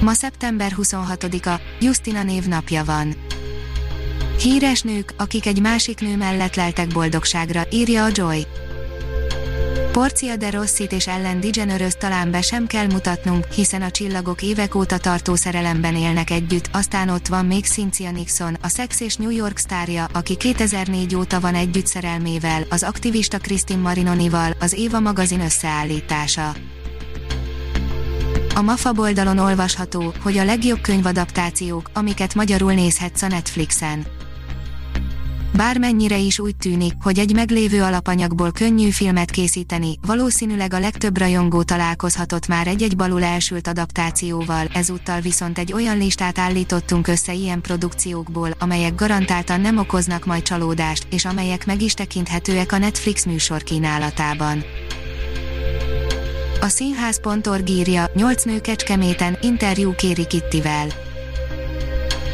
Ma szeptember 26-a, Justina névnapja van. Híres nők, akik egy másik nő mellett leltek boldogságra, írja a Joy. Porcia de Rossit és Ellen DeGeneres talán be sem kell mutatnunk, hiszen a csillagok évek óta tartó szerelemben élnek együtt, aztán ott van még Cynthia Nixon, a Sex és New York sztárja, aki 2004 óta van együtt szerelmével, az aktivista Kristin Marinonival, az Éva magazin összeállítása. A MAFA oldalon olvasható, hogy a legjobb könyvadaptációk, amiket magyarul nézhetsz a Netflixen. Bármennyire is úgy tűnik, hogy egy meglévő alapanyagból könnyű filmet készíteni, valószínűleg a legtöbb rajongó találkozhatott már egy-egy balul elsült adaptációval, ezúttal viszont egy olyan listát állítottunk össze ilyen produkciókból, amelyek garantáltan nem okoznak majd csalódást, és amelyek meg is tekinthetőek a Netflix műsor kínálatában. A színház.org írja, 8 nő Kecskeméten, interjú Kéri Kittivel.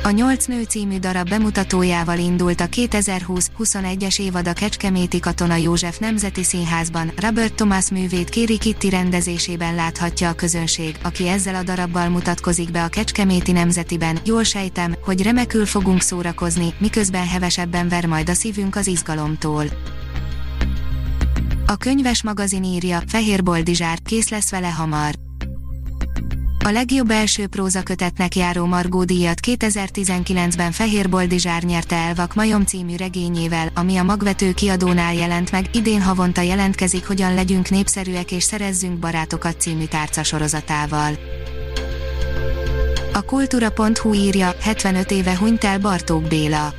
A Nyolc nő című darab bemutatójával indult a 2020-21-es évad a Kecskeméti Katona József Nemzeti Színházban, Robert Thomas művét Kéri Kitti rendezésében láthatja a közönség, aki ezzel a darabbal mutatkozik be a Kecskeméti Nemzetiben. Jól sejtem, hogy remekül fogunk szórakozni, miközben hevesebben ver majd a szívünk az izgalomtól. A könyves magazin írja, Fehér Boldizsár, kész lesz vele hamar. A legjobb első prózakötetnek járó Margó díjat 2019-ben Fehér Boldizsár nyerte el Vak Majom című regényével, ami a magvető kiadónál jelent meg, idén havonta jelentkezik Hogyan legyünk népszerűek és szerezzünk barátokat című tárcasorozatával. A kultúra.hu írja, 75 éve hunyt el Bartók Béla.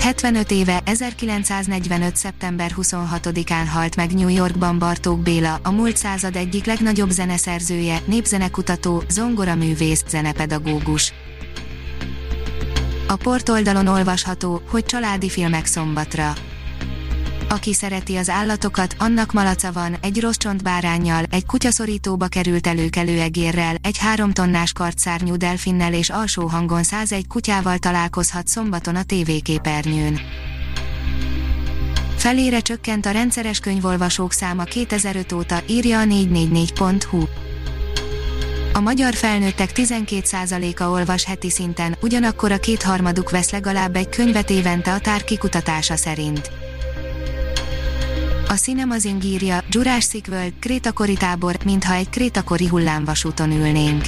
75 éve, 1945. szeptember 26-án halt meg New Yorkban Bartók Béla, a múlt század egyik legnagyobb zeneszerzője, népzenekutató, zongoraművész, zenepedagógus. A portoldalon olvasható, hogy családi filmek szombatra. Aki szereti az állatokat, annak malaca van, egy rossz csontbárányjal, egy kutyaszorítóba került előkelőegérrel, egy három tonnás kartszárnyú delfinnel és alsó hangon 101 kutyával találkozhat szombaton a tévéképernyőn. Felére csökkent a rendszeres könyvolvasók száma 2005 óta, írja a 444.hu. A magyar felnőttek 12%-a olvas heti szinten, ugyanakkor a kétharmaduk vesz legalább egy könyvet évente a tár kikutatása szerint. A Cinemazing írja, Jurassic World, krétakori tábor, mintha egy krétakori hullámvasúton ülnénk.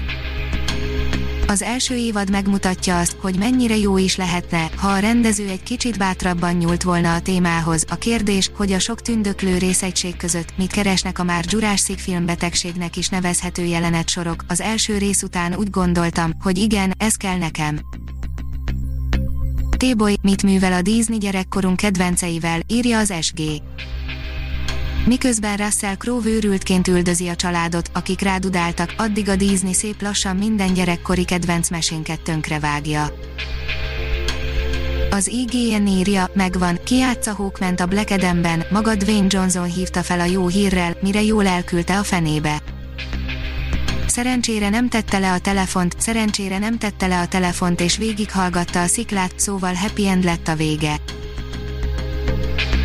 Az első évad megmutatja azt, hogy mennyire jó is lehetne, ha a rendező egy kicsit bátrabban nyúlt volna a témához. A kérdés, hogy a sok tündöklő részegység között mit keresnek a már Jurassic filmbetegségnek is nevezhető jelenetsorok. Az első rész után úgy gondoltam, hogy igen, ez kell nekem. T-boy, mit művel a Disney gyerekkorunk kedvenceivel, írja az SG. Miközben Russell Crowe őrültként üldözi a családot, akik rádudáltak, addig a Disney szép lassan minden gyerekkori kedvenc mesénket tönkrevágja. Az IGN írja, megvan, kiátsza Hawkment a Black Adamben, maga Dwayne Johnson hívta fel a jó hírrel, mire jól elküldte a fenébe. Szerencsére nem tette le a telefont, szerencsére nem tette le a telefont és végighallgatta a sziklát, szóval happy end lett a vége.